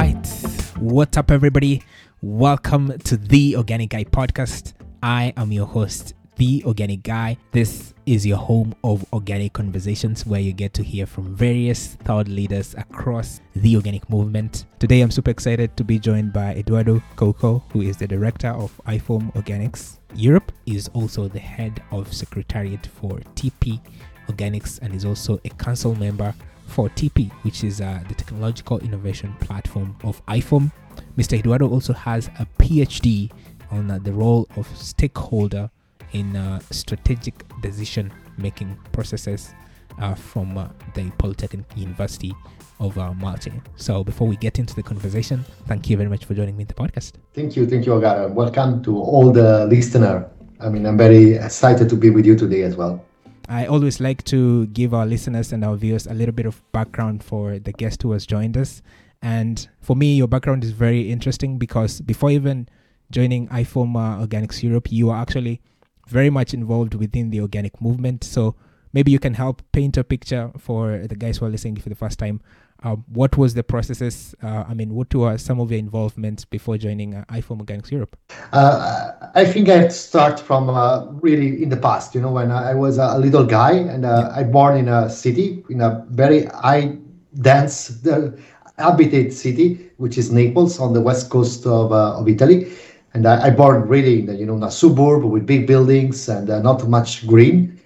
right. What's up, everybody? Welcome to the Organic Guy podcast. I am your host, the Organic Guy. This is your home of organic conversations where you get to hear from various thought leaders across the organic movement. Today, I'm super excited to be joined by Eduardo Cuoco, who is the director of IFOAM Organics Europe, is also the head of secretariat for TP Organics, and is also a council member for TIPI, which is uh, the technological innovation platform of IFOAM. Mr. Eduardo also has a PhD on uh, the role of stakeholder in uh, strategic decision making processes uh, from uh, the Polytechnic University of uh. So before we get into the conversation, thank you very much for joining me in the podcast. Thank you. Thank you, Agara. Welcome to all the listener. I mean, I'm very excited to be with you today as well. I always like to give our listeners and our viewers a little bit of background for the guest who has joined us. And for me, your background is very interesting because before even joining IFOAM uh, Organics Europe, you are actually very much involved within the organic movement. So maybe you can help paint a picture for the guys who are listening for the first time. Uh, what was the processes? Uh, I mean, what were some of your involvements before joining uh, IFOAM Organics Europe? Uh, I think I start from uh, really in the past. You know, when I was a little guy and uh, yeah. I born in a city in a very high dense habitat city, which is Naples on the west coast of, of Italy. And I, I born really in the, you know in a suburb with big buildings and not much green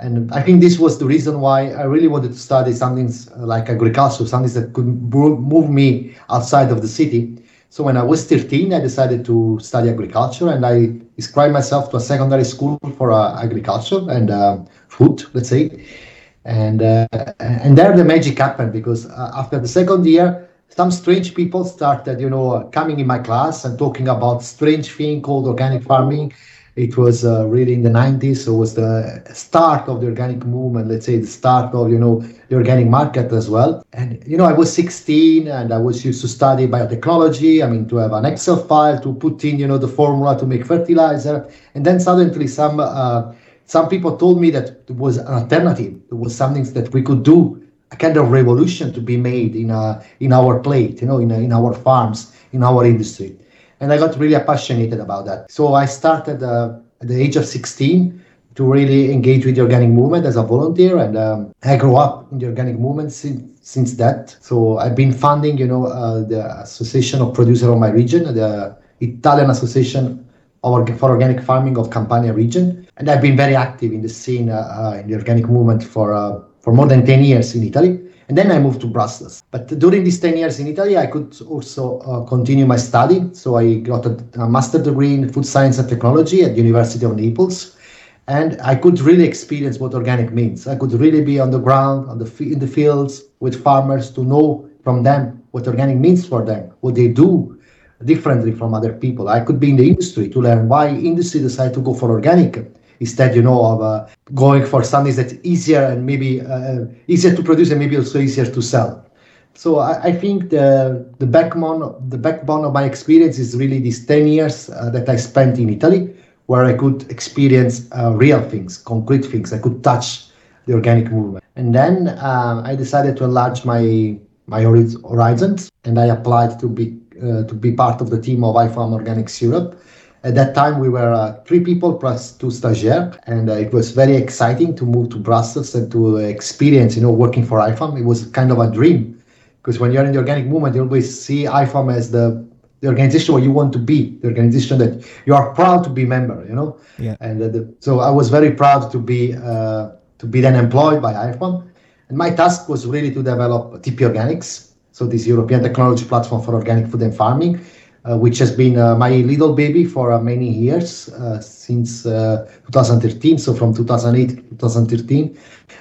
and I think this was the reason why I really wanted to study something like agriculture, something that could move me outside of the city. So when I was 13, I decided to study agriculture, and I inscribed myself to a secondary school for uh, agriculture and uh, food, let's say. And uh, and there the magic happened because uh, after the second year, some strange people started, you know, coming in my class and talking about strange thing called organic farming it was uh, really in the 90s so it was the start of the organic movement let's say the start of you know the organic market as well. And you know i was 16 and i was used to study biotechnology. I mean to have an excel file to put in you know the formula to make fertilizer. And then suddenly some uh, some people told me that there was an alternative. There was something that we could do a kind of revolution to be made in a, in our plate you know in, a, in our farms in our industry and I got really passionate about that. So I started uh, at the age of 16 to really engage with the organic movement as a volunteer, and um, I grew up in the organic movement since, since that. So I've been funding, you know, uh, the Association of Producers of my region, the Italian Association for Organic Farming of Campania region, and I've been very active in the scene uh, uh in the organic movement for uh, for more than 10 years in Italy. And then I moved to Brussels. But during these 10 years in Italy, I could also uh, continue my study. So I got a, a master degree in food science and technology at the University of Naples. And I could really experience what organic means. I could really be on the ground, on the in the fields with farmers to know from them what organic means for them, what they do differently from other people. I could be in the industry to learn why industry decide to go for organic instead, you know, of uh, going for something that's easier and maybe uh, easier to produce and maybe also easier to sell. So I, I, think the the backbone the backbone of my experience is really these ten years uh, that I spent in Italy, where I could experience uh, real things, concrete things. I could touch the organic movement, and then uh, I decided to enlarge my my horizons, and I applied to be uh, to be part of the team of IFOAM Organics Europe at that time, we were uh, three people plus two stagiaires, and uh, it was very exciting to move to Brussels and to experience, you know, working for IFOAM. It was kind of a dream because when you're in the organic movement, you always see IFOAM as the the organization where you want to be, the organization that you are proud to be member, you know. Yeah. And uh, the, so I was very proud to be uh, to be then employed by IFOAM. and my task was really to develop TP Organics, so this European technology platform for organic food and farming which has been uh, my little baby for uh, many years since 2013. So from 2008 to 2013,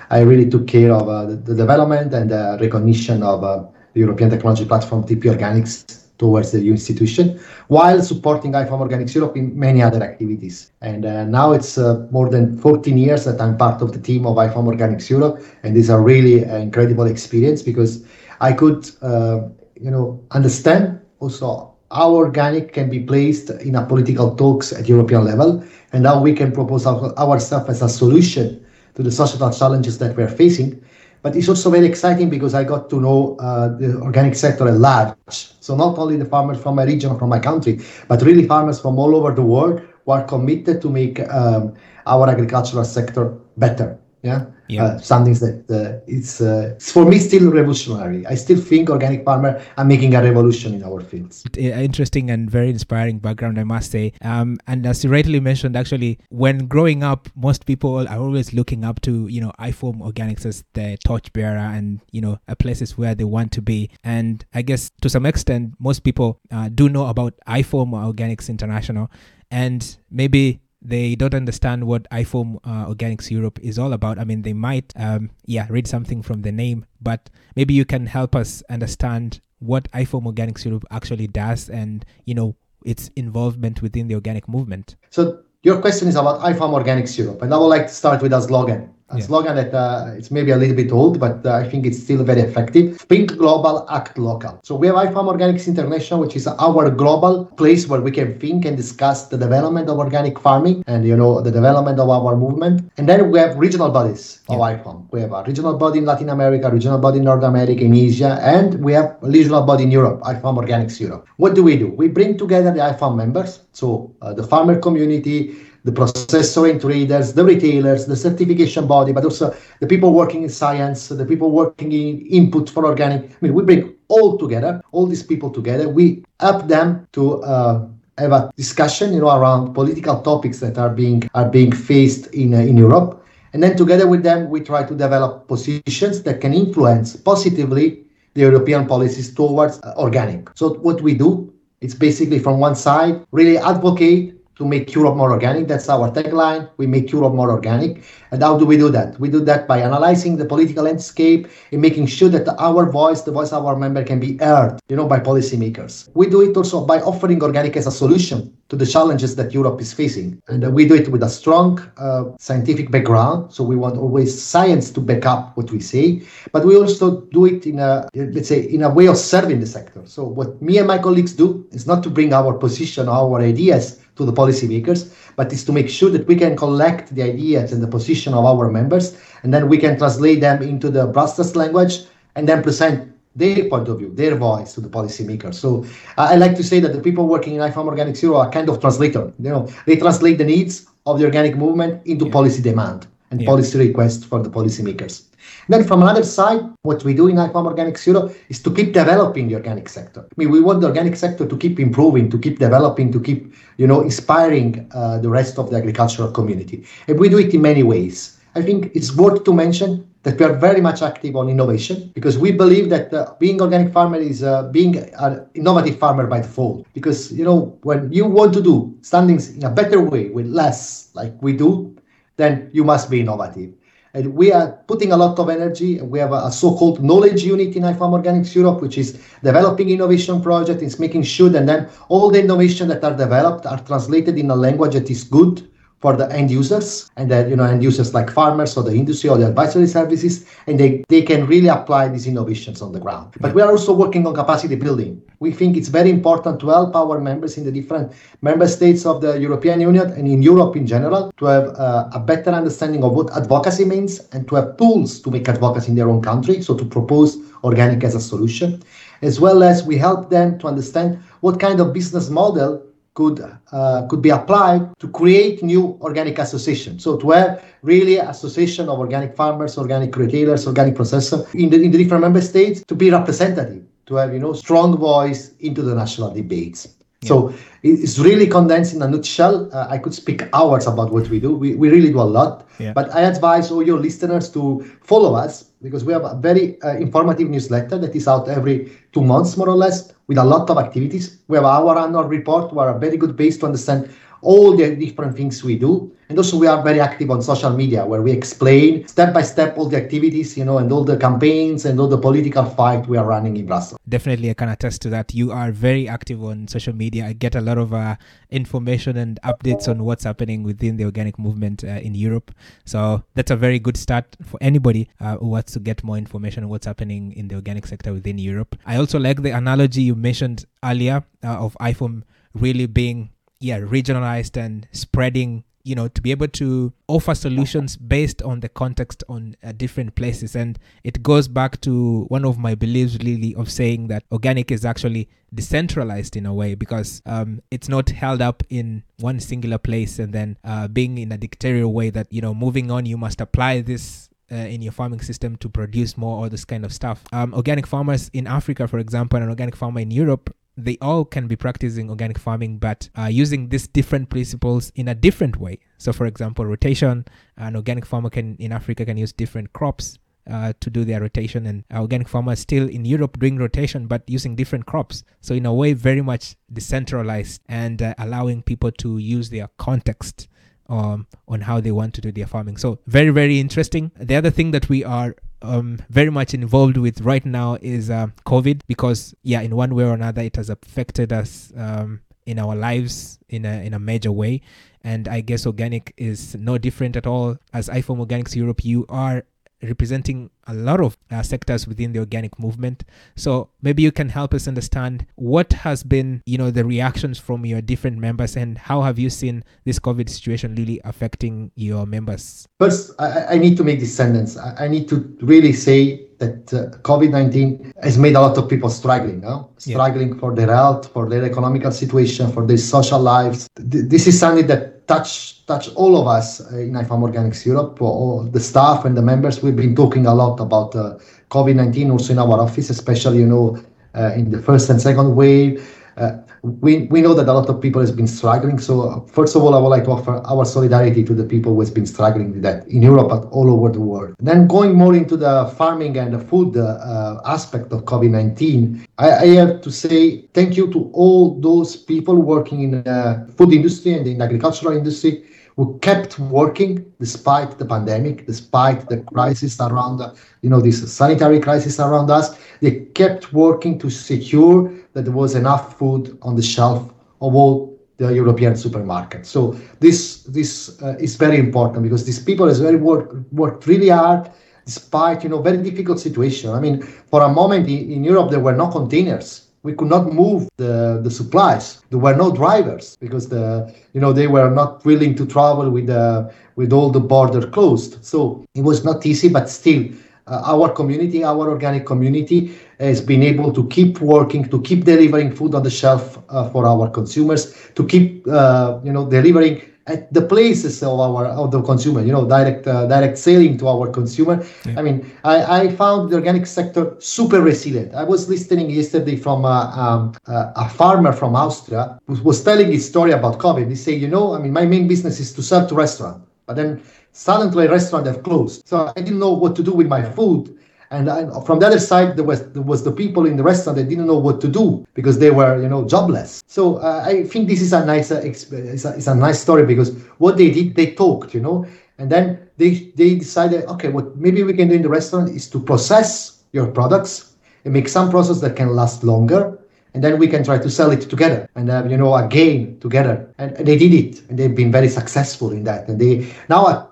I really took care of the, development and the recognition of the European Technology Platform TP Organics towards the institution while supporting IFOAM Organics Europe in many other activities. And uh, now it's uh, more than 14 years that I'm part of the team of IFOAM Organics Europe. And this is a really uh, incredible experience because I could, you know, understand also how organic can be placed in a political talks at European level and how we can propose our, ourselves as a solution to the societal challenges that we're facing. but it's also very exciting because I got to know uh, the organic sector at large. So not only the farmers from my region, or from my country, but really farmers from all over the world who are committed to make um, our agricultural sector better. Yeah yeah. Uh, something that uh, it's, uh, it's for me still revolutionary. I still think organic farmer are making a revolution in our fields. Interesting and very inspiring background, I must say. Um, and as you rightly mentioned, actually, when growing up, most people are always looking up to you know IFOAM Organics as the torchbearer and you know a places where they want to be. And I guess to some extent, most people uh, do know about IFOAM Organics International, and maybe they don't understand what IFOAM uh, Organics Europe is all about. I mean, they might, um, yeah, read something from the name, but maybe you can help us understand what IFOAM Organics Europe actually does and, you know, its involvement within the organic movement. So your question is about IFOAM Organics Europe, and I would like to start with a slogan a slogan that uh, it's maybe a little bit old, but uh, I think it's still very effective. Think global, act local. So we have IFOAM Organics International, which is our global place where we can think and discuss the development of organic farming and you know the development of our movement. And then we have regional bodies of yeah. IFOAM. We have a regional body in Latin America, regional body in North America, in Asia, and we have a regional body in Europe, IFOAM Organics Europe. What do we do? We bring together the IFOAM members, so uh, the farmer community the processor and traders, the retailers, the certification body, but also the people working in science, the people working in input for organic. I mean, we bring all together, all these people together. We help them to uh, have a discussion, you know, around political topics that are being are being faced in uh, in Europe, and then together with them, we try to develop positions that can influence positively the European policies towards uh, organic. So what we do, it's basically from one side really advocate to make Europe more organic. That's our tagline. We make Europe more organic. And how do we do that? We do that by analyzing the political landscape and making sure that our voice, the voice of our member, can be heard, you know, by policymakers. We do it also by offering organic as a solution to the challenges that Europe is facing. And we do it with a strong uh, scientific background. So we want always science to back up what we say, but we also do it in a, let's say, in a way of serving the sector. So what me and my colleagues do is not to bring our position, our ideas to the policymakers, but is to make sure that we can collect the ideas and the position of our members, and then we can translate them into the Brussels language and then present their point of view, their voice to the policymakers. So uh, I like to say that the people working in IFOAM Organics Europe are kind of translator. You know, they translate the needs of the organic movement into yeah. policy demand and yeah. policy requests for the policymakers. Then from another side, what we do in IFOAM Organics Europe is to keep developing the organic sector. I mean, we want the organic sector to keep improving, to keep developing, to keep, you know, inspiring uh, the rest of the agricultural community. And we do it in many ways. I think it's worth to mention that we are very much active on innovation because we believe that uh, being organic farmer is uh, being an innovative farmer by default because you know when you want to do standings in a better way with less like we do then you must be innovative and we are putting a lot of energy. We have a, a so-called knowledge unit in IFOAM Organics Europe, which is developing innovation project. It's making sure that then all the innovation that are developed are translated in a language that is good for the end users and that you know end users like farmers or the industry or the advisory services and they, they can really apply these innovations on the ground. But we are also working on capacity building. We think it's very important to help our members in the different member states of the european union and in europe in general to have uh, a better understanding of what advocacy means and to have tools to make advocacy in their own country so to propose organic as a solution as well as we help them to understand what kind of business model could uh, could be applied to create new organic associations. So to have really association of organic farmers, organic retailers, organic processors in the in the different member states to be representative, to have you know strong voice into the national debates. Yeah. So it's really condensed in a nutshell. Uh, I could speak hours about what we do. We, we really do a lot. Yeah. But I advise all your listeners to follow us because we have a very uh, informative newsletter that is out every two months, more or less, with a lot of activities. We have our annual report, we are a very good base to understand all the different things we do. And also we are very active on social media where we explain step by step all the activities, you know, and all the campaigns and all the political fight we are running in Brussels. Definitely, I can attest to that. You are very active on social media. I get a lot of uh, information and updates on what's happening within the organic movement uh, in Europe. So that's a very good start for anybody uh, who wants to get more information on what's happening in the organic sector within Europe. I also like the analogy you mentioned earlier uh, of IFOAM really being yeah regionalized and spreading you know to be able to offer solutions based on the context on uh, different places and it goes back to one of my beliefs really of saying that organic is actually decentralized in a way because um, it's not held up in one singular place and then uh, being in a dictatorial way that you know moving on you must apply this uh, in your farming system to produce more all this kind of stuff. Um, organic farmers in Africa, for example, and an organic farmer in Europe they all can be practicing organic farming, but uh, using these different principles in a different way. So, for example, rotation, an organic farmer can in Africa can use different crops uh, to do their rotation, and organic farmers still in Europe doing rotation, but using different crops. So, in a way, very much decentralized and uh, allowing people to use their context um, on how they want to do their farming. So, very, very interesting. The other thing that we are um, very much involved with right now is uh, COVID because, yeah, in one way or another, it has affected us um, in our lives in a in a major way. And I guess organic is no different at all. As IFOAM Organics Europe, you are representing a lot of uh, sectors within the organic movement so maybe you can help us understand what has been you know the reactions from your different members and how have you seen this covid situation really affecting your members first i, I need to make this sentence I, I need to really say that uh, covid-19 has made a lot of people struggling no? struggling yeah. for their health for their economical situation for their social lives Th- this is something that touch touch all of us uh, in IFOAM Organics Europe, all the staff and the members. We've been talking a lot about uh, COVID-19 also in our office, especially you know uh, in the first and second wave. Uh, we, we know that a lot of people has been struggling. So first of all, I would like to offer our solidarity to the people who has been struggling with that in Europe but all over the world. Then going more into the farming and the food uh, aspect of COVID-19, I, I, have to say thank you to all those people working in the food industry and in the agricultural industry who kept working despite the pandemic, despite the crisis around, you know, this sanitary crisis around us. They kept working to secure that there was enough food on the shelf of all the European supermarkets. So this this uh, is very important because these people has very worked worked really hard despite you know very difficult situation. I mean, for a moment in, in Europe there were no containers. We could not move the, the supplies. There were no drivers because the you know they were not willing to travel with the with all the border closed. So it was not easy, but still uh, our community, our organic community, has been able to keep working, to keep delivering food on the shelf uh, for our consumers, to keep uh, you know delivering at the places of our of the consumer, you know, direct uh, direct selling to our consumer. Yeah. I mean, I, I found the organic sector super resilient. I was listening yesterday from a, um, a farmer from Austria who was telling his story about COVID. He said, you know, I mean, my main business is to sell to restaurant, but then suddenly restaurant have closed. So I didn't know what to do with my food. And I, from the other side, there was there was the people in the restaurant that didn't know what to do because they were you know jobless. So uh, I think this is a nice uh, it's, a, it's a nice story because what they did they talked you know and then they they decided okay what maybe we can do in the restaurant is to process your products and make some process that can last longer and then we can try to sell it together and have you know a gain together. And, and, they did it. And they've been very successful in that. And they now uh,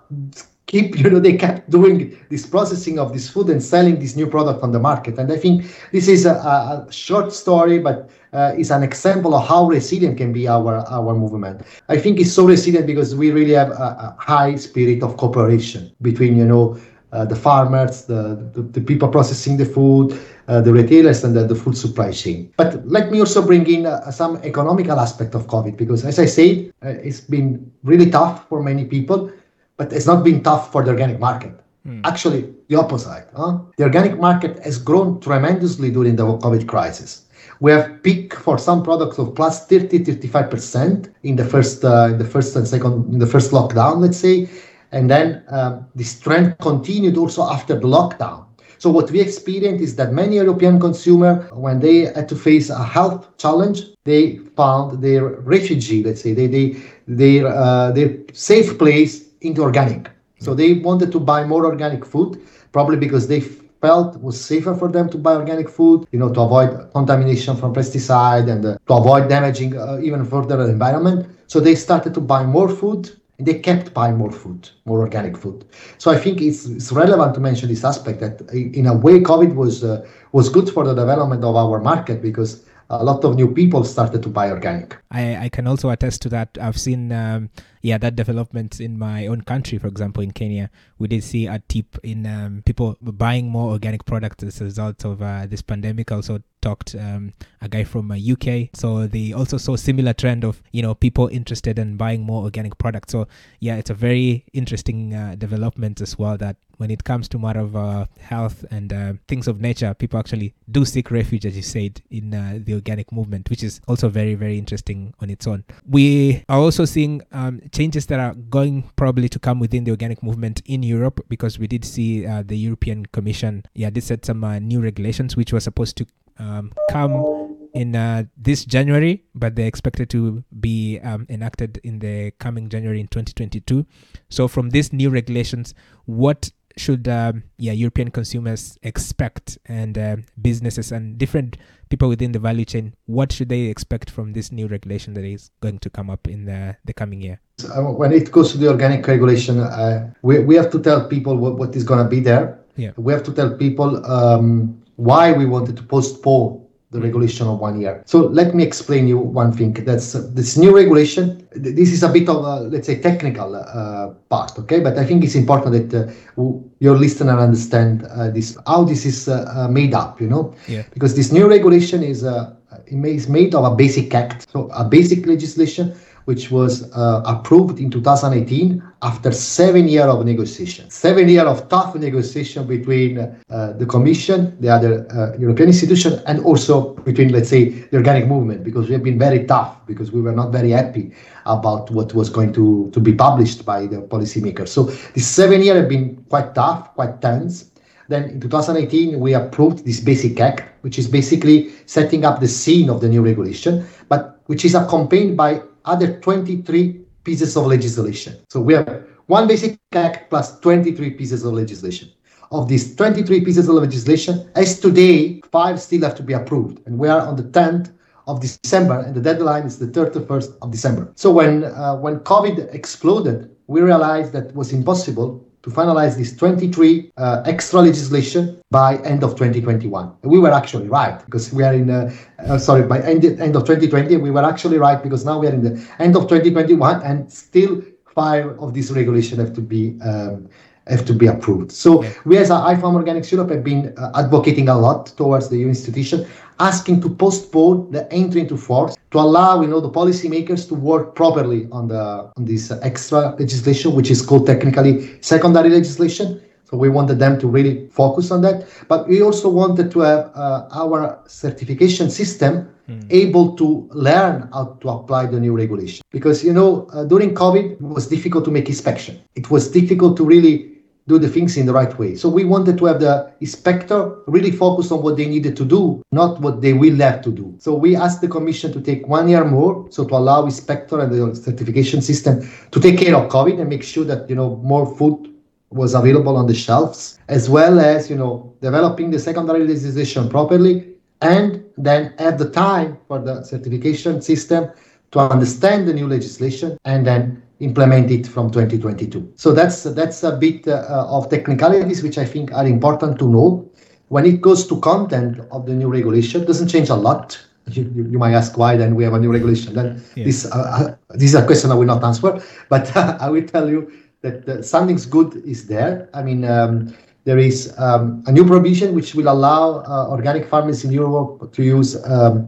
keep you know they kept doing this processing of this food and selling this new product on the market. And i think this is a, a short story but uh, is an example of how resilient can be our our movement. I think it's so resilient because we really have a, a high spirit of cooperation between you know uh, the farmers the, the, the people processing the food the retailers and the, the, food supply chain. But let me also bring in uh, some economical aspect of COVID because, as I said, uh, it's been really tough for many people but it's not been tough for the organic market. Mm. Actually, the opposite. Huh? The organic market has grown tremendously during the COVID crisis. We have peak for some products of plus 30, 35% in the first, uh, in the first and second, in the first lockdown, let's say, and then um, this trend continued also after the lockdown. So what we experienced is that many European consumers, when they had to face a health challenge, they found their refugee, let's say, they, they, their, uh, their safe place into organic. So they wanted to buy more organic food, probably because they felt it was safer for them to buy organic food, you know, to avoid contamination from pesticide and uh, to avoid damaging uh, even further the environment. So they started to buy more food they kept buying more food, more organic food. So I think it's, it's relevant to mention this aspect that in a way COVID was uh, was good for the development of our market because a lot of new people started to buy organic. I, I can also attest to that. I've seen, um, yeah, that development in my own country, for example, in Kenya, we did see a tip in um, people buying more organic products as a result of uh, this pandemic. Also talked um, a guy from uh, UK, so they also saw similar trend of you know people interested in buying more organic products. So yeah, it's a very interesting uh, development as well that when it comes to matter of uh, health and uh, things of nature, people actually do seek refuge, as you said, in uh, the organic movement, which is also very, very interesting on its own. We are also seeing um, changes that are going probably to come within the organic movement in Europe because we did see uh, the European Commission, yeah, did set some uh, new regulations which were supposed to um, come in uh, this January, but they're expected to be um, enacted in the coming January in 2022. So, from these new regulations, what should um, yeah European consumers expect and uh, businesses and different people within the value chain what should they expect from this new regulation that is going to come up in the, the coming year? Uh, when it goes to the organic regulation uh, we, we have to tell people what, what is going to be there. Yeah. We have to tell people um, why we wanted to postpone the regulation of one year. So let me explain you one thing. That's uh, this new regulation. This is a bit of a let's say technical uh, part, okay? But I think it's important that uh, your listener understand uh, this how this is uh, uh, made up. You know, yeah. because this new regulation is is made of a basic act, so a basic legislation which was uh, approved in 2018 after seven years of negotiation. Seven years of tough negotiation between uh, the Commission, the other uh, European institution, and also between, let's say, the organic movement, because we have been very tough, because we were not very happy about what was going to, to be published by the policymakers. So these seven years have been quite tough, quite tense. Then in 2018, we approved this basic act, which is basically setting up the scene of the new regulation, but which is accompanied by other 23 pieces of legislation. So we have one basic act plus 23 pieces of legislation. Of these 23 pieces of legislation, as today, five still have to be approved. And we are on the 10th of December, and the deadline is the 31st of December. So when uh, when COVID exploded, we realized that was impossible to finalize this 23 uh, extra legislation by end of 2021. We were actually right because we are in, uh, uh, sorry, by end, end of 2020, we were actually right because now we are in the end of 2021 and still five of these regulations have to be um, have to be approved. So we as IFOAM Organics Europe have been uh, advocating a lot towards the EU institution, asking to postpone the entry into force to allow you know the policymakers to work properly on the on this extra legislation, which is called technically secondary legislation. So we wanted them to really focus on that, but we also wanted to have uh, our certification system mm. able to learn how to apply the new regulation. Because you know uh, during COVID it was difficult to make inspection. It was difficult to really do the things in the right way. So we wanted to have the inspector really focus on what they needed to do, not what they will have to do. So we asked the commission to take one year more, so to allow inspector and the certification system to take care of COVID and make sure that you know more food was available on the shelves, as well as you know developing the secondary legislation properly, and then have the time for the certification system to understand the new legislation and then implement it from 2022. So that's that's a bit uh, of technicalities which I think are important to know. When it goes to content of the new regulation, it doesn't change a lot. You, you, you might ask why then we have a new regulation. Then yeah. this uh, uh this is a question I will not answer, but uh, I will tell you that uh, something's good is there. I mean. Um, there is um, a new provision which will allow uh, organic farmers in Europe to use um,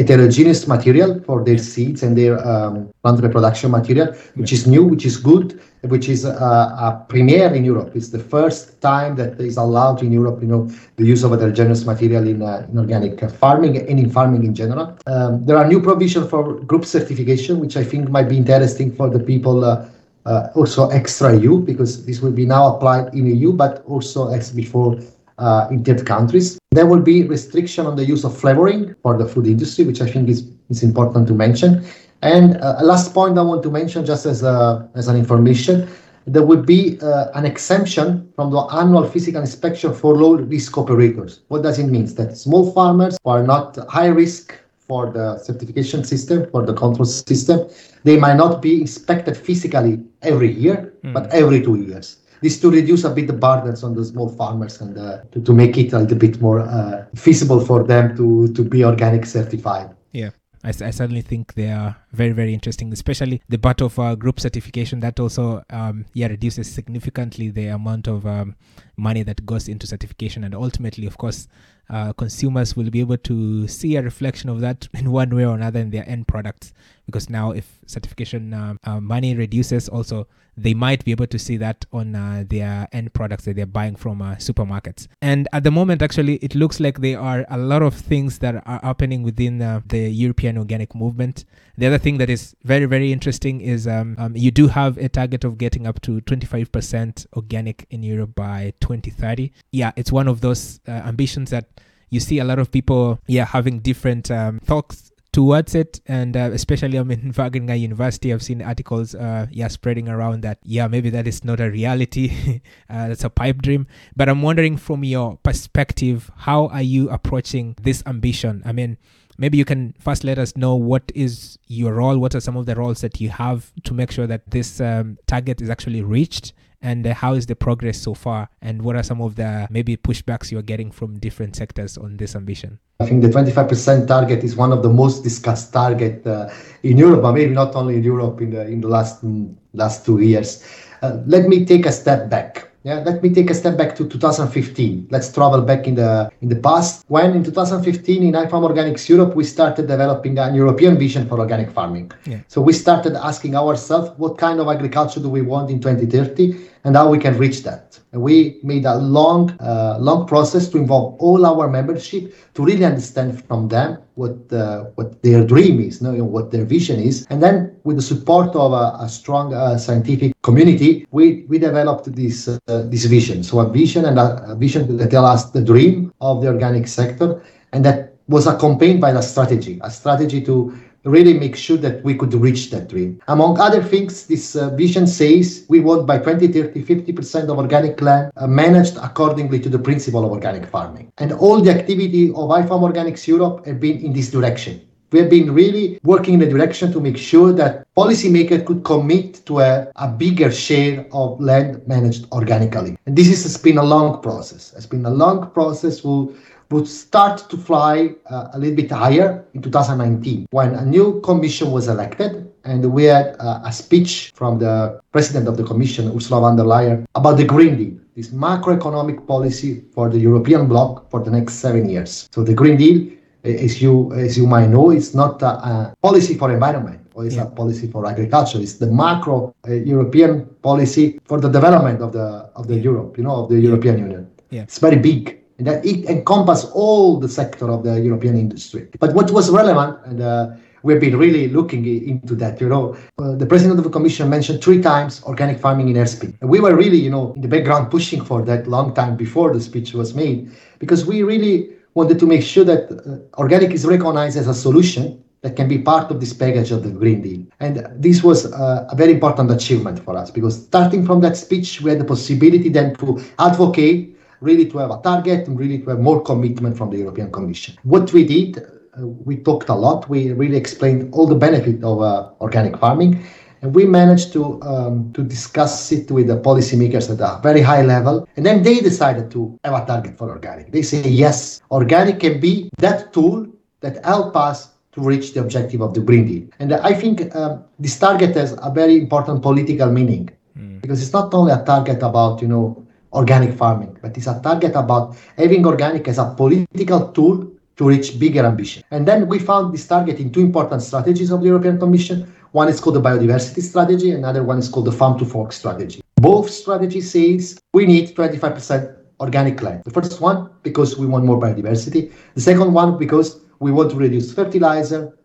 heterogeneous material for their seeds and their um, plant reproduction material, which is new, which is good, which is a, a premiere in Europe. It's the first time that is allowed in Europe, you know, the use of heterogeneous material in, uh, in organic farming and in farming in general. Um, there are new provisions for group certification, which I think might be interesting for the people uh, uh, also extra EU, because this will be now applied in EU, but also as before uh, in third countries. There will be restriction on the use of flavoring for the food industry, which I think is, is important to mention. And uh, a last point I want to mention, just as, a, as an information, there will be uh, an exemption from the annual physical inspection for low risk operators. What does it mean? That small farmers who are not high risk for the certification system, for the control system, they might not be inspected physically every year, mm. but every two years this to reduce a bit the burdens on the small farmers and uh, to, to make it a little bit more uh, feasible for them to to be organic certified. Yeah. I, I certainly think they are very very interesting, especially the part of uh, group certification that also um, yeah reduces significantly the amount of um, money that goes into certification, and ultimately, of course, uh, consumers will be able to see a reflection of that in one way or another in their end products. Because now, if certification uh, uh, money reduces, also they might be able to see that on uh, their end products that they're buying from uh, supermarkets. And at the moment, actually, it looks like there are a lot of things that are happening within uh, the European organic movement. The other thing that is very, very interesting is um, um, you do have a target of getting up to 25% organic in Europe by 2030. Yeah, it's one of those uh, ambitions that you see a lot of people, yeah, having different um, thoughts towards it. And uh, especially i'm in Wageningen university i've seen articles uh, yeah spreading around that yeah maybe that is not a reality. Uh, that's a pipe dream. But i'm wondering from your perspective how are you approaching this ambition? I mean maybe you can first let us know what is your role what are some of the roles that you have to make sure that this um, target is actually reached and uh, how is the progress so far and what are some of the maybe pushbacks you're getting from different sectors on this ambition I think the 25% target is one of the most discussed target uh, in Europe, but maybe not only in Europe in the in the last last two years. Uh, let me take a step back. Yeah, let me take a step back to 2015. Let's travel back in the in the past. When in 2015 in IFOAM Organics Europe, we started developing an European vision for organic farming. Yeah. So we started asking ourselves what kind of agriculture do we want in 2030 and how we can reach that. We made a long, uh, long process to involve all our membership to really understand from them what uh, what their dream is, you know, what their vision is, and then with the support of a, a strong uh, scientific community, we we developed this uh, this vision. So a vision and a, a vision that tell us the dream of the organic sector, and that was accompanied by a strategy, a strategy to really make sure that we could reach that dream. Among other things, this uh, vision says we want by 2030 50% of organic land uh, managed accordingly to the principle of organic farming. And all the activity of IFOAM Organics Europe have been in this direction. We have been really working in the direction to make sure that policymakers could commit to a, a bigger share of land managed organically. And this has been a long process. It's been a long process. We'll, would start to fly uh, a little bit higher in 2019 when a new commission was elected and we had uh, a speech from the president of the commission ursula von der leyen about the green deal this macroeconomic policy for the european bloc for the next seven years so the green deal as you as you might know it's not a, a policy for environment or it's yeah. a policy for agriculture it's the macro uh, european policy for the development of the of the europe you know of the yeah. european union yeah. it's very big and that it encompasses all the sector of the European industry. But what was relevant, and uh, we've been really looking into that. You know, uh, the president of the commission mentioned three times organic farming in airspeed. And we were really, you know, in the background pushing for that long time before the speech was made, because we really wanted to make sure that uh, organic is recognized as a solution that can be part of this package of the Green Deal. And this was uh, a very important achievement for us because starting from that speech, we had the possibility then to advocate really to have a target and really to have more commitment from the European Commission. What we did, uh, we talked a lot. We really explained all the benefit of uh, organic farming, and we managed to um, to discuss it with the policymakers at a very high level. And then they decided to have a target for organic. They say yes, organic can be that tool that help us to reach the objective of the Green Deal. And I think um, this target has a very important political meaning mm. because it's not only a target about you know organic farming, but it's a target about having organic as a political tool to reach bigger ambition. And then we found this target in two important strategies of the European Commission. One is called the biodiversity strategy, another one is called the farm to fork strategy. Both strategies says we need 25% organic land. The first one because we want more biodiversity. The second one because we want to reduce fertilizer,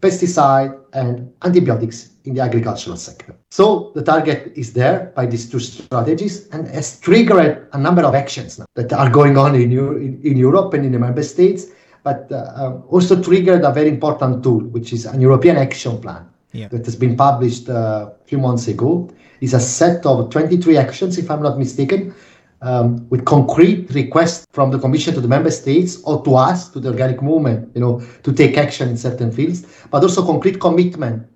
pesticide, and antibiotics in the agricultural sector. So the target is there by these two strategies and has triggered a number of actions that are going on in, in, in Europe and in the member states, but uh, um, also triggered a very important tool, which is an European action plan yeah. that has been published uh, a few months ago. It's a set of 23 actions, if I'm not mistaken, um, with concrete requests from the Commission to the member states or to us, to the organic movement, you know, to take action in certain fields, but also concrete commitment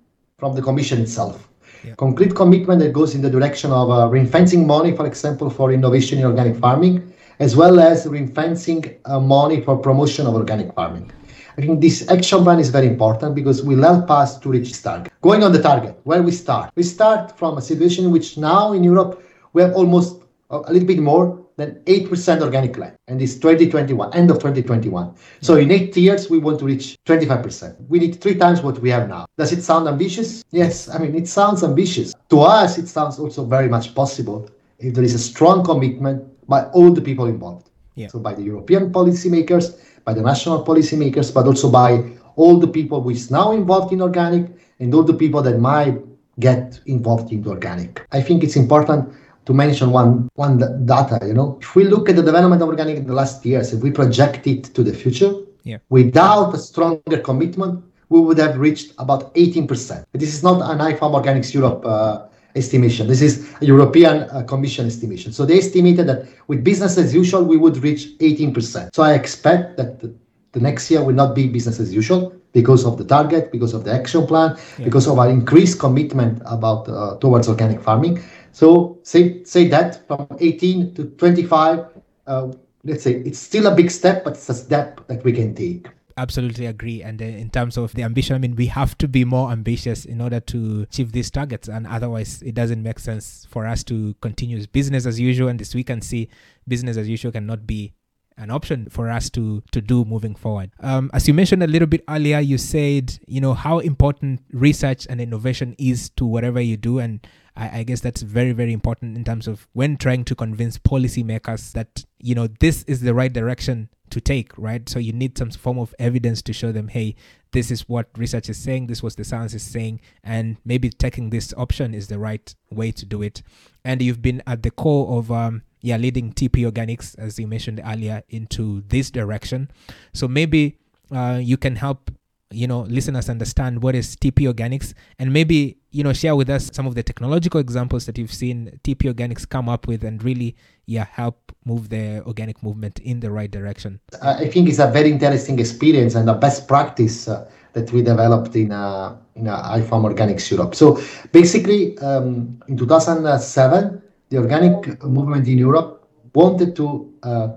from the Commission itself. Yeah. Concrete commitment that goes in the direction of uh, ring-fencing money, for example, for innovation in organic farming, as well as ring-fencing uh, money for promotion of organic farming. I think this action plan is very important because will help us to reach this target. Going on the target, where we start, we start from a situation in which now in Europe we have almost a little bit more than 8% organic land and it's 2021 end of 2021 so in eight years we want to reach 25% we need three times what we have now. Does it sound ambitious? Yes. I mean it sounds ambitious. To us it sounds also very much possible if there is a strong commitment by all the people involved. Yeah. so by the european policymakers by the national policymakers but also by all the people who is now involved in organic and all the people that might get involved into organic. I think it's important to mention one one data you know? If we look at the development of organic in the last years if we project it to the future yeah. without a stronger commitment we would have reached about 18% this is not an IFOAM organics europe uh, estimation. This is a european uh, commission estimation. So they estimated that with business as usual we would reach 18% so i expect that the, the next year will not be business as usual because of the target because of the action plan yeah. because of our increased commitment about uh, towards organic farming so say say that from 18 to 25, uh, let's say it's still a big step, but it's a step that we can take. Absolutely agree. And uh, in terms of the ambition, I mean, we have to be more ambitious in order to achieve these targets. And otherwise, it doesn't make sense for us to continue business as usual. And this we can see business as usual cannot be an option for us to to do moving forward. Um, as you mentioned a little bit earlier, you said you know how important research and innovation is to whatever you do, and I, I guess that's very, very important in terms of when trying to convince policymakers that, you know, this is the right direction to take, right? So you need some form of evidence to show them, hey, this is what research is saying, this was the science is saying, and maybe taking this option is the right way to do it. And you've been at the core of um, yeah, leading TP Organics, as you mentioned earlier, into this direction. So maybe uh, you can help you know listeners understand what is TP Organics and maybe you know share with us some of the technological examples that you've seen TP Organics come up with and really yeah help move the organic movement in the right direction. I think it's a very interesting experience and a best practice uh, that we developed in uh, in uh, IFOAM Organics Europe. So basically, um, in 2007, the organic movement in Europe wanted to uh,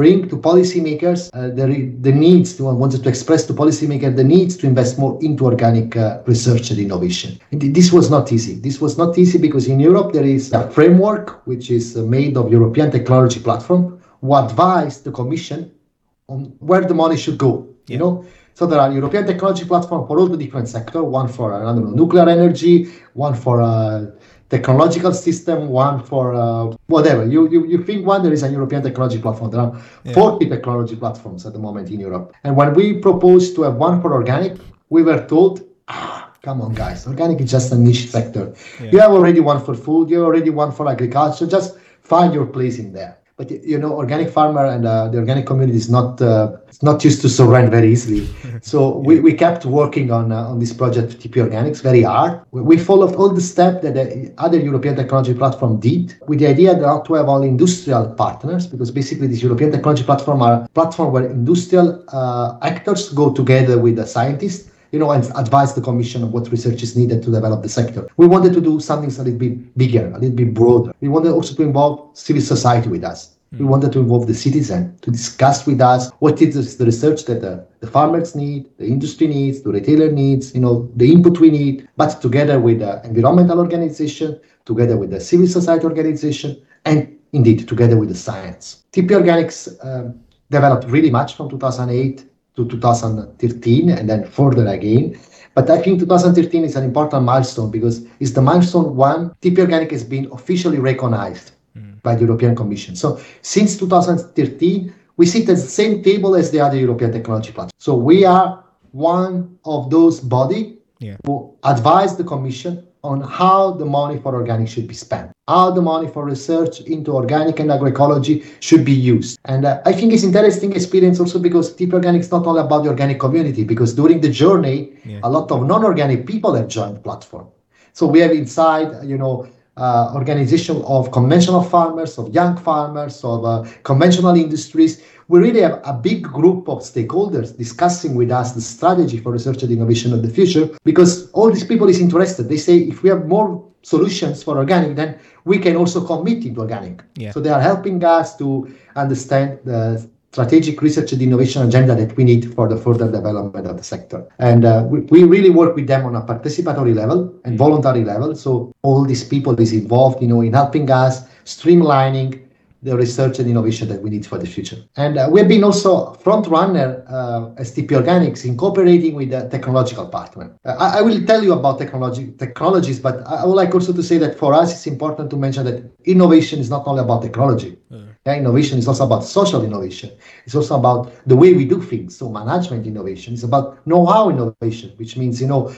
bring to policymakers uh, the, the needs to wanted to express to policymakers the needs to invest more into organic uh, research and innovation. And this was not easy. This was not easy because in Europe there is a framework which is uh, made of European technology platform who advise the Commission on where the money should go. Yeah. You know, so there are European technology platform for all the different sector, One for I don't know nuclear energy, one for uh, technological system, one for uh, whatever. You, you you think one there is a European technology platform. There are yeah. 40 technology platforms at the moment in Europe. And when we proposed to have one for organic, we were told, ah, come on guys, organic is just a niche sector. Yeah. You have already one for food, you have already one for agriculture. Just find your place in there but you know organic farmer and uh, the organic community is not uh, not used to surrender very easily. So we, we kept working on uh, on this project tp organics very hard. We followed all the steps that the other european technology platform did with the idea not to have all industrial partners because basically this european technology platform are a platform where industrial uh, actors go together with the scientists you know, and advise the commission on what research is needed to develop the sector. We wanted to do something a little bit bigger, a little bit broader. We wanted also to involve civil society with us. We hmm. wanted to involve the citizen to discuss with us what is the research that the, the, farmers need, the industry needs, the retailer needs, you know, the input we need, but together with the environmental organization, together with the civil society organization, and indeed together with the science. TP Organics um, developed really much from 2008 to 2013 and then further again. But I think 2013 is an important milestone because it's the milestone one TP Organic has been officially recognized mm. by the European Commission. So since 2013, we sit at the same table as the other European technology platforms. So we are one of those body yeah. who advise the Commission on how the money for organic should be spent, how the money for research into organic and agroecology should be used. And uh, I think it's interesting experience also because TP Organic is not all about the organic community, because during the journey, yeah. a lot of non-organic people have joined the platform. So we have inside, you know, uh, organization of conventional farmers, of young farmers, of uh, conventional industries. We really have a big group of stakeholders discussing with us the strategy for research and innovation of the future because all these people is interested. They say if we have more solutions for organic, then we can also commit into organic. Yeah. So they are helping us to understand the strategic research and innovation agenda that we need for the further development of the sector. And uh, we, we really work with them on a participatory level and voluntary level. So all these people is involved, you know, in helping us streamlining the research and innovation that we need for the future. And uh, we've been also front runner uh, as TP Organics in cooperating with a technological partner. Uh, I, I, will tell you about technology technologies, but I would like also to say that for us it's important to mention that innovation is not only about technology. Mm. Yeah, innovation is also about social innovation. It's also about the way we do things. So management innovation is about know-how innovation, which means you know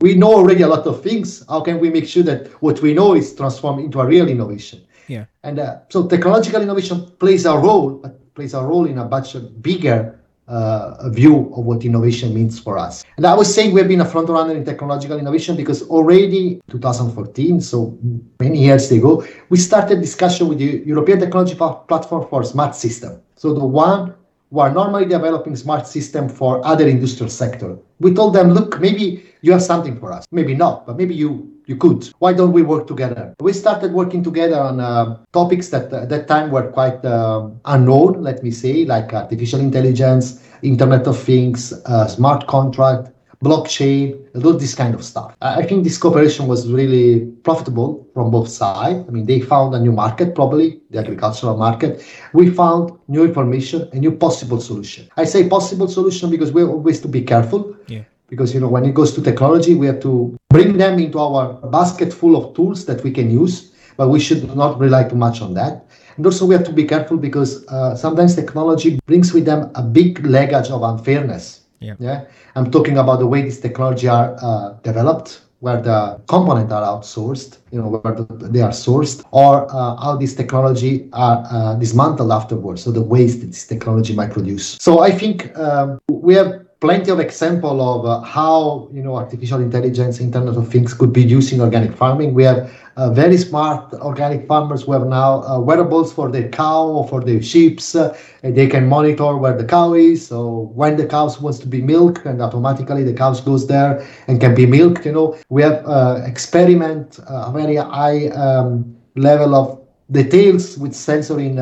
we know already a lot of things. How can we make sure that what we know is transformed into a real innovation? Yeah. And uh, so technological innovation plays a role, but plays a role in a much bigger uh, view of what innovation means for us. And I was saying we've been a front runner in technological innovation because already 2014, so many years ago, we started discussion with the European Technology Platform for Smart System. So the one who are normally developing smart system for other industrial sector. We told them, look, maybe you have something for us. Maybe not, but maybe you you could. Why don't we work together? We started working together on uh, topics that uh, at that time were quite uh, unknown, let me say, like artificial intelligence, Internet of Things, uh, smart contract, blockchain, all this kind of stuff. I think this cooperation was really profitable from both sides. I mean, they found a new market, probably the agricultural market. We found new information, a new possible solution. I say possible solution because we always to be careful. Yeah because you know when it goes to technology we have to bring them into our basket full of tools that we can use but we should not rely too much on that and also we have to be careful because uh, sometimes technology brings with them a big luggage of unfairness yeah. Yeah. I'm talking about the way these technology are uh, developed where the components are outsourced, you know, where they are sourced, or uh, how this technology are uh, dismantled afterwards, so the waste that this technology might produce. So I think um, we have plenty of example of uh, how you know artificial intelligence internet of things could be used in organic farming. We have uh, very smart organic farmers who have now uh, wearables for their cow or for their sheep uh, and they can monitor where the cow is. So when the cows wants to be milked and automatically the cows goes there and can be milked you know. We have uh, experiment uh, a very high um, level of details with sensor in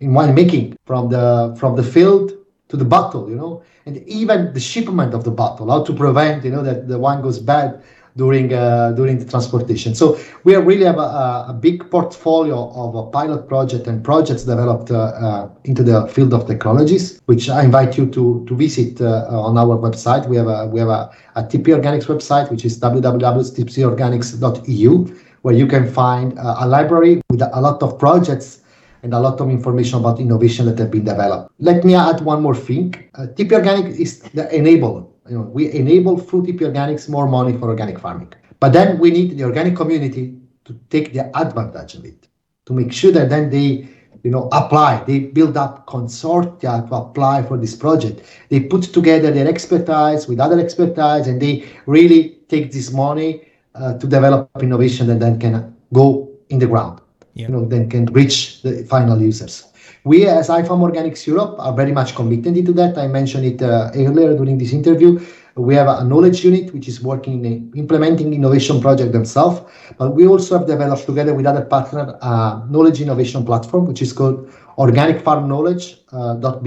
in winemaking from the from the field to the bottle you know. And even the shipment of the bottle, how to prevent, you know, that the wine goes bad during uh, during the transportation. So we really have a, a big portfolio of a pilot project and projects developed uh, uh, into the field of technologies, which I invite you to to visit uh, on our website. We have a we have a, a TP Organics website, which is www.tporganics.eu, where you can find uh, a library with a lot of projects and a lot of information about innovation that have been developed. Let me add one more thing. Uh, TP Organic is the enabler. You know, we enable TP Organics more money for organic farming. But then we need the organic community to take the advantage of it, to make sure that then they you know apply they build up consortia to apply for this project they put together their expertise with other expertise and they really take this money uh, to develop innovation that then can go in the ground yeah. you know, then can reach the final users. We as IFOAM Organics Europe are very much committed into that. I mentioned it uh, earlier during this interview. We have a knowledge unit which is working in implementing innovation project themselves, but we also have developed together with other partners a knowledge innovation platform which is called organicfarmknowledge.bo. Uh,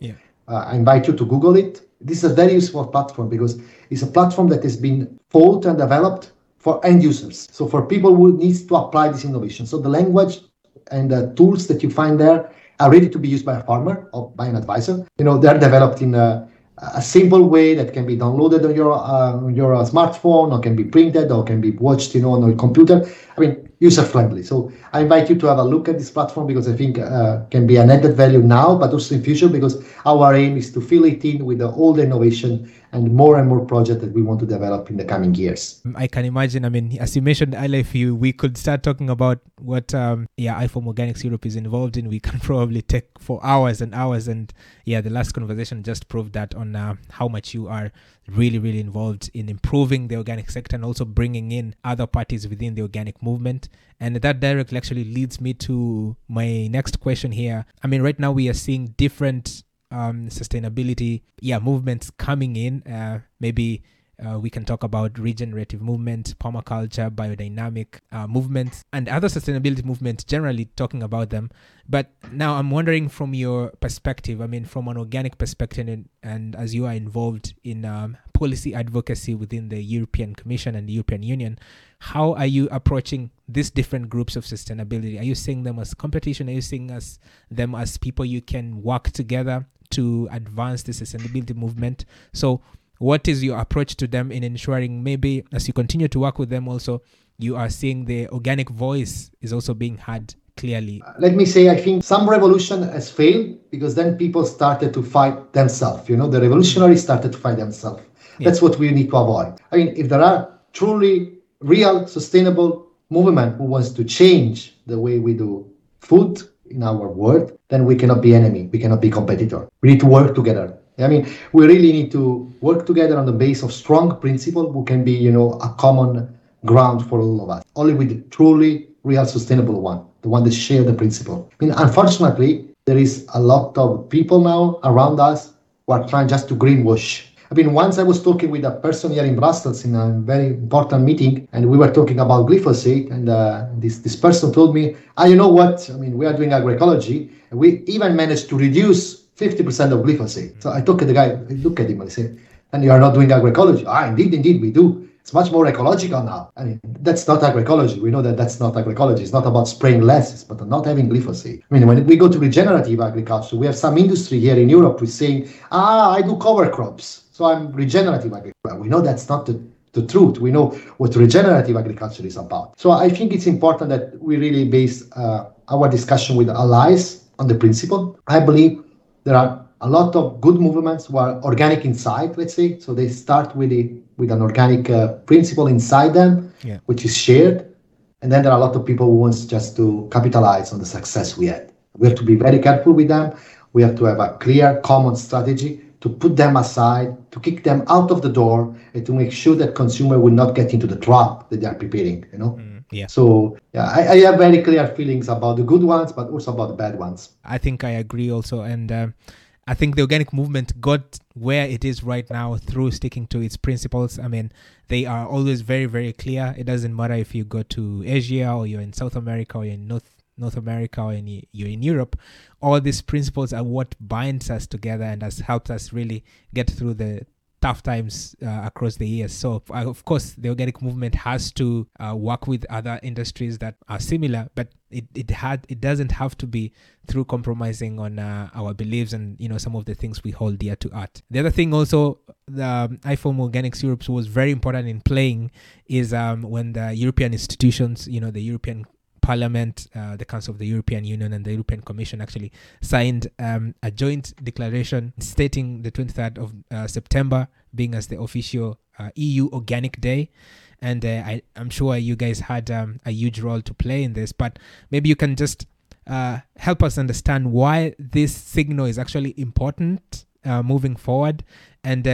yeah. Uh, I invite you to Google it. This is a very useful platform because it's a platform that has been thought and developed for end users. So for people who needs to apply this innovation. So the language and the tools that you find there are ready to be used by a farmer or by an advisor. You know, they're developed in a, a simple way that can be downloaded on your uh, your smartphone or can be printed or can be watched, you know, on your computer. I mean, user friendly. So I invite you to have a look at this platform because I think uh, can be an added value now, but also in future because our aim is to fill it in with all the innovation and more and more projects that we want to develop in the coming years. I can imagine. I mean, as you mentioned you we could start talking about what um, yeah IFOAM Organics Europe is involved in, we can probably take for hours and hours. And yeah, the last conversation just proved that on uh, how much you are really really involved in improving the organic sector and also bringing in other parties within the organic movement. And that directly actually leads me to my next question here. I mean, right now we are seeing different um, sustainability yeah movements coming in uh, maybe Uh, we can talk about regenerative movement, permaculture, biodynamic uh, movements, and other sustainability movements, generally talking about them. But now I'm wondering from your perspective, I mean, from an organic perspective, and, and as you are involved in um, policy advocacy within the European Commission and the European Union, how are you approaching these different groups of sustainability? Are you seeing them as competition? Are you seeing as them as people you can work together to advance the sustainability movement? So, what is your approach to them in ensuring maybe as you continue to work with them, also you are seeing the organic voice is also being heard clearly? Uh, let me say, I think some revolution has failed because then people started to fight themselves. You know, the revolutionaries started to fight themselves. Yeah. That's what we need to avoid. I mean, if there are truly real sustainable movement who wants to change the way we do food in our world, then we cannot be enemy. We cannot be competitor. We need to work together. I mean, we really need to work together on the base of strong principle who can be, you know, a common ground for all of us. Only with truly real sustainable one, the one that share the principle. I mean, unfortunately, there is a lot of people now around us who are trying just to greenwash I mean, once I was talking with a person here in Brussels in a very important meeting, and we were talking about glyphosate, and uh, this this person told me, "Ah, you know what? I mean, we are doing agroecology, and we even managed to reduce 50% of glyphosate." So I took the guy, I look at him, and I said, "And you are not doing agroecology?" Ah, indeed, indeed, we do. It's much more ecological now. I mean, that's not agroecology. We know that that's not agroecology. It's not about spraying less, about not having glyphosate. I mean, when we go to regenerative agriculture, we have some industry here in Europe who's saying, ah, I do cover crops. So I'm regenerative agriculture. We know that's not the, the truth. We know what regenerative agriculture is about. So I think it's important that we really base uh, our discussion with allies on the principle. I believe there are a lot of good movements were organic inside, let's say. So they start with a with an organic uh, principle inside them, yeah. which is shared. And then there are a lot of people who want just to capitalize on the success we had. We have to be very careful with them. We have to have a clear, common strategy to put them aside, to kick them out of the door, and to make sure that consumer will not get into the trap that they are preparing. You know. Mm, yeah. So yeah, I, I, have very clear feelings about the good ones, but also about the bad ones. I think I agree also, and. Uh, I think the organic movement got where it is right now through sticking to its principles. I mean, they are always very, very clear. It doesn't matter if you go to Asia or you're in South America or you're in North North America or in, you're in Europe. All these principles are what binds us together and has helped us really get through the tough times uh, across the years. So, uh, of course, the organic movement has to uh, work with other industries that are similar, but it it had it doesn't have to be through compromising on uh, our beliefs and you know some of the things we hold dear to art. The other thing also, the um, IFOAM Organics Europe was very important in playing is um, when the European institutions, you know, the European Parliament, uh, the Council of the European Union, and the European Commission actually signed um, a joint declaration stating the 23rd of uh, September being as the official uh, EU Organic Day. And uh, I, am sure you guys had um, a huge role to play in this, but maybe you can just uh, help us understand why this signal is actually important uh, moving forward and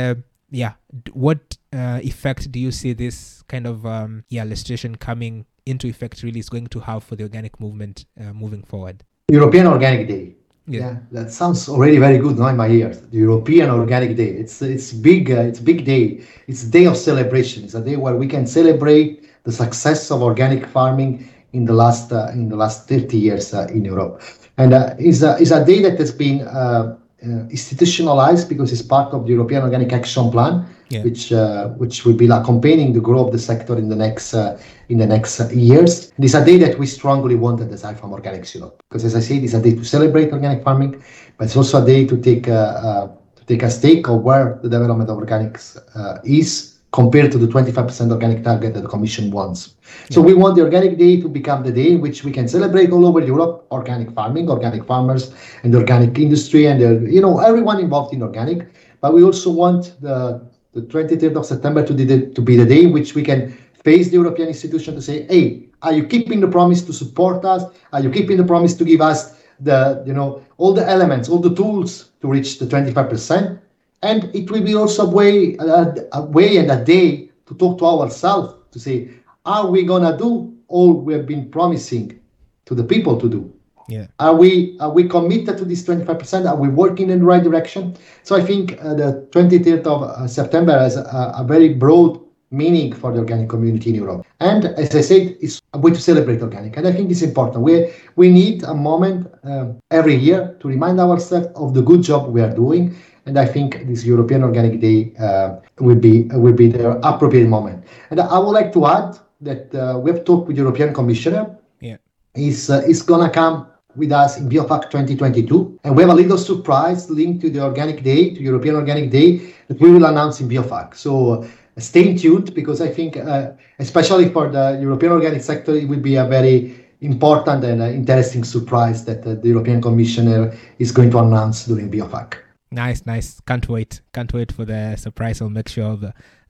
yeah what effect do you see this kind of um, yeah legislation coming into effect really is going to have for the organic movement uh, moving forward? European Organic Day. Yeah. yeah. that sounds already very good now in my ears. The European Organic Day. It's it's big. Uh, it's big day. It's a day of celebration. It's a day where we can celebrate the success of organic farming in the last uh, in the last 30 years uh, in Europe, and uh, is a is a day that has been uh, uh, institutionalized because it's part of the European Organic Action Plan, yeah. which uh, which will be like accompanying the growth of the sector in the next uh, in the next uh, years. It is a day that we strongly wanted as IFOAM Organics Europe because, as I said, it's a day to celebrate organic farming, but it's also a day to take a, uh, to take a stake of where the development of organics is compared to the 25% organic target that the Commission wants. So we want the Organic Day to become the day in which we can celebrate all over Europe organic farming, organic farmers, and the organic industry, and the, you know everyone involved in organic. But we also want the the 23rd of September to, the, to be the day in which we can face the European institution to say, hey, are you keeping the promise to support us? Are you keeping the promise to give us the you know all the elements, all the tools to reach the 25%? And it will be also a way a, a way and a day to talk to ourselves to say are we gonna do all we have been promising to the people to do Yeah. Are we are we committed to this 25%? Are we working in the right direction? So I think uh, the 23rd of uh, September has a, a, very broad meaning for the organic community in Europe. And as I said, it's a way to celebrate organic. And I think it's important. We we need a moment um, every year to remind ourselves of the good job we are doing. And I think this European Organic Day uh, will be will be the appropriate moment. And I would like to add that uh, we have talked with the European Commissioner. Yeah. He's, uh, he's going to come with us in BIOFACH 2022. And we have a little surprise linked to the Organic Day, to European Organic Day, that we will announce in BIOFACH. So uh, stay tuned because I think, uh, especially for the European organic sector, it will be a very important and uh, interesting surprise that uh, the European Commissioner is going to announce during BIOFACH. Nice, nice. Can't wait. Can't wait for the surprise. I'll make sure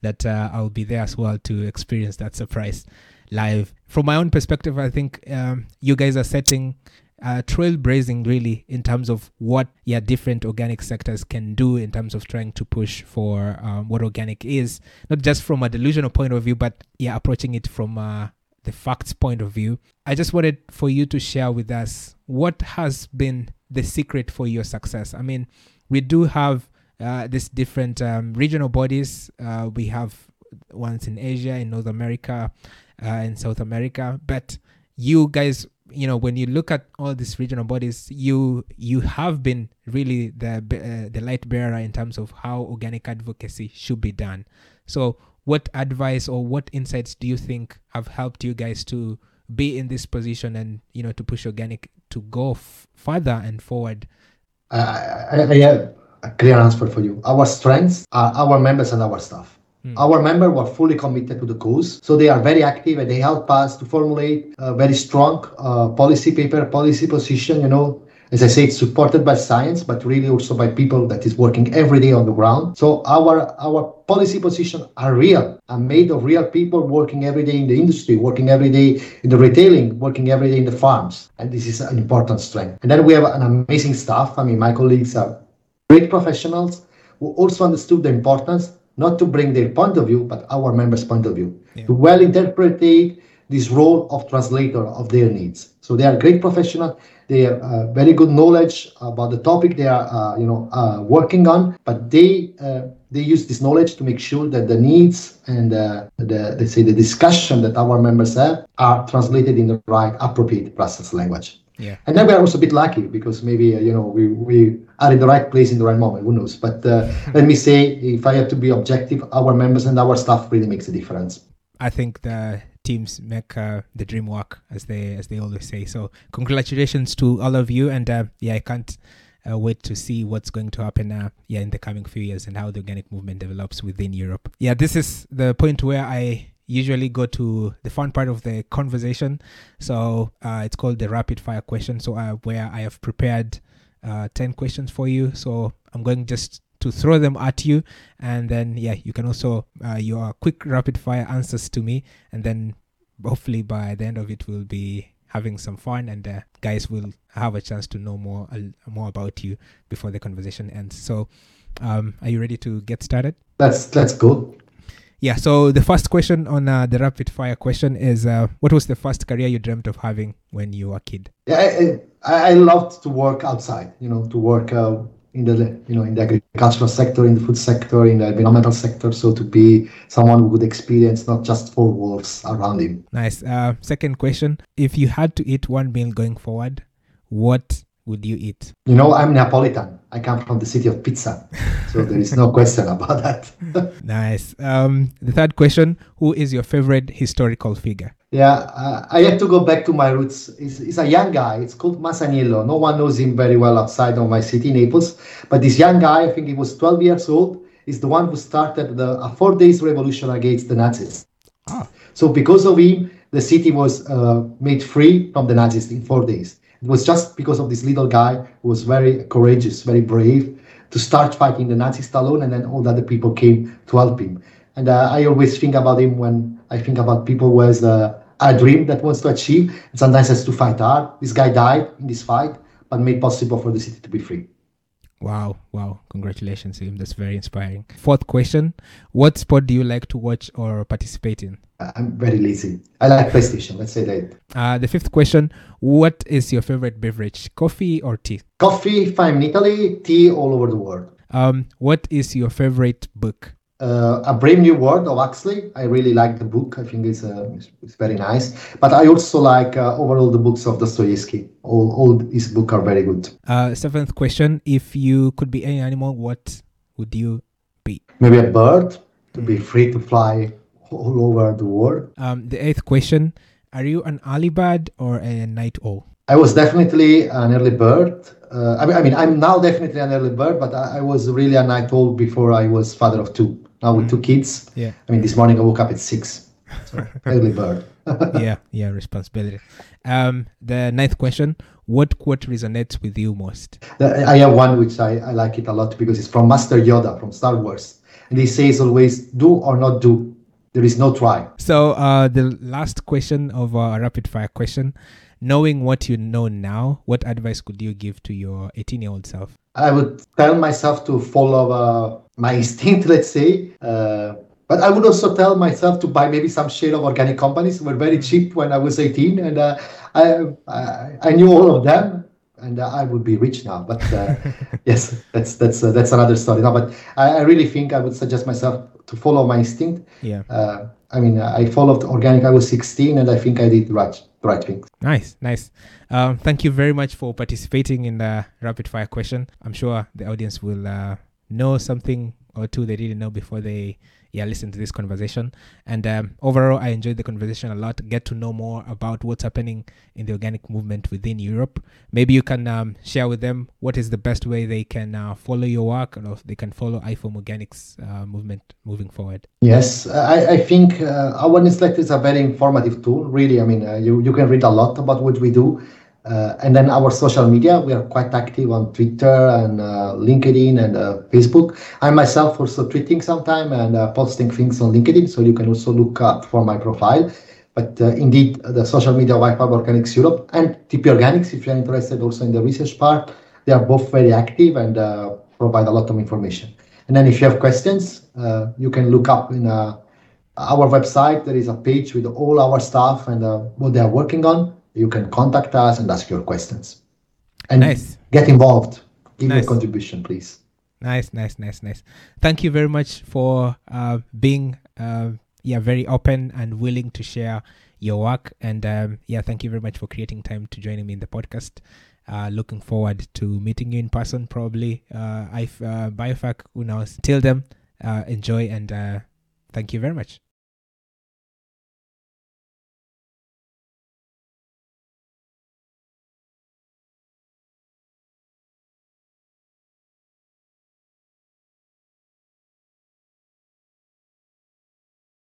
that uh, I'll be there as well to experience that surprise live. From my own perspective, I think um, you guys are setting uh, trailblazing really in terms of what yeah different organic sectors can do in terms of trying to push for um, what organic is not just from a delusional point of view but yeah approaching it from uh, the facts point of view i just wanted for you to share with us what has been the secret for your success i mean we do have uh, these different um, regional bodies. Uh, we have ones in asia in north america uh, in south america. But you guys you know when you look at all these regional bodies you you have been really the uh, the light bearer in terms of how organic advocacy should be done. So what advice or what insights do you think have helped you guys to be in this position and you know to push organic to go f- further and forward I, I have a clear answer for you our strengths are our members and our staff Mm. Our members were fully committed to the cause, so they are very active and they help us to formulate a very strong uh, policy paper, policy position. You know, as I say, it's supported by science, but really also by people that is working every day on the ground. So our our policy position are real, are made of real people working every day in the industry, working every day in the retailing, working every day in the farms, and this is an important strength. And then we have an amazing staff. I mean, my colleagues are great professionals who also understood the importance not to bring their point of view, but our members' point of view, yeah. to well interpret this role of translator of their needs. So they are great professional. They have uh, very good knowledge about the topic they are, uh, you know, uh, working on. But they uh, they use this knowledge to make sure that the needs and uh, the let's say the discussion that our members have are translated in the right, appropriate Brussels language. Yeah. And then we are also a bit lucky because maybe uh, you know we we are in the right place in the right moment. Who knows? But uh, let me say, if I have to be objective, our members and our staff really makes a difference. I think the teams make uh, the dream work, as they as they always say. So congratulations to all of you, and uh, yeah, I can't uh, wait to see what's going to happen uh, yeah in the coming few years and how the organic movement develops within Europe. Yeah, this is the point where I usually go to the fun part of the conversation. So uh, it's called the rapid fire question. So uh, where I have prepared uh, 10 questions for you. So I'm going just to throw them at you. And then, yeah, you can also, uh, your quick rapid fire answers to me. And then hopefully by the end of it, we'll be having some fun and uh, guys will have a chance to know more uh, more about you before the conversation ends. So um, are you ready to get started? That's, that's good. Yeah. So the first question on uh, the rapid fire question is, uh, what was the first career you dreamt of having when you were a kid? Yeah, I, I loved to work outside. You know, to work uh, in the you know in the agricultural sector, in the food sector, in the environmental sector. So to be someone who would experience not just four walls around him. Nice. Uh, second question: If you had to eat one meal going forward, what would you eat? You know, I'm Neapolitan. I come from the city of pizza. So there is no question about that. nice. Um, the third question Who is your favorite historical figure? Yeah, uh, I have to go back to my roots. He's, he's, a young guy. It's called Masaniello. No one knows him very well outside of my city, Naples. But this young guy, I think he was 12 years old, is the one who started the a four days revolution against the Nazis. Ah. So because of him, the city was uh, made free from the Nazis in four days. It was just because of this little guy who was very courageous, very brave, to start fighting the Nazis alone, and then all the other people came to help him. And uh, I always think about him when I think about people who has uh, a dream that wants to achieve, and sometimes has to fight hard. This guy died in this fight, but made possible for the city to be free. Wow, wow. Congratulations to him. That's very inspiring. Fourth question What sport do you like to watch or participate in? I'm very lazy. I like PlayStation, let's say that. Uh, the fifth question What is your favorite beverage, coffee or tea? Coffee, if I'm in Italy, tea all over the world. Um, what is your favorite book? Uh, A Brave New World of Huxley. I really like the book. I think it's, uh, it's, it's very nice. But I also like uh, overall the books of Dostoevsky. All, all his books are very good. Uh, seventh question If you could be any animal, what would you be? Maybe a bird to be free to fly all over the world. Um, the eighth question Are you an early bird or a night owl? I was definitely an early bird. Uh, I, mean, I mean, I'm now definitely an early bird, but I, I was really a night owl before I was father of two. Now with two kids. Yeah. I mean, this morning I woke up at six. So early bird. yeah, yeah, responsibility. Um, the ninth question: What quote resonates with you most? I have one which I, I like it a lot because it's from Master Yoda from Star Wars, and he says always, "Do or not do. There is no try." So, uh, the last question of a rapid fire question: Knowing what you know now, what advice could you give to your 18-year-old self? I would tell myself to follow uh, my instinct, let's say. Uh, but I would also tell myself to buy maybe some share of organic companies. were very cheap when I was 18, and uh, I, I, I knew all of them, and uh, I would be rich now. But uh, yes, that's that's uh, that's another story. No, but I, I, really think I would suggest myself to follow my instinct. Yeah. I mean, I followed organic. I was 16, and I think I did right the right things. Nice, nice. Um, thank you very much for participating in the rapid fire question. I'm sure the audience will know something or two they didn't know before they yeah listen to this conversation. And um, overall i enjoyed the conversation a lot. Get to know more about what's happening in the organic movement within europe. Maybe you can um, share with them what is the best way they can uh, follow your work and if they can follow IFOAM organics uh, movement moving forward. Yes i, I think uh, our newsletter is a very informative tool really. I mean uh, you, you can read a lot about what we do and then our social media, we are quite active on Twitter and uh, LinkedIn and uh, Facebook. I myself also tweeting sometime and uh, posting things on LinkedIn, so you can also look up for my profile. But uh, indeed, the social media IFOAM Organics Europe and TP Organics, if you're interested also in the research part, they are both very active and uh, provide a lot of information. And then if you have questions, you can look up in our website. There is a page with all our staff and what they are working on you can contact us and ask your questions. And nice. get involved. Give nice. your contribution, please. Nice, nice, nice, nice. Thank you very much for uh, being uh, yeah very open and willing to share your work. And um, yeah, thank you very much for creating time to joining me in the podcast. Uh, looking forward to meeting you in person, probably. Uh, I've uh, BIOFACH, who knows? Till then, uh, enjoy and uh, thank you very much.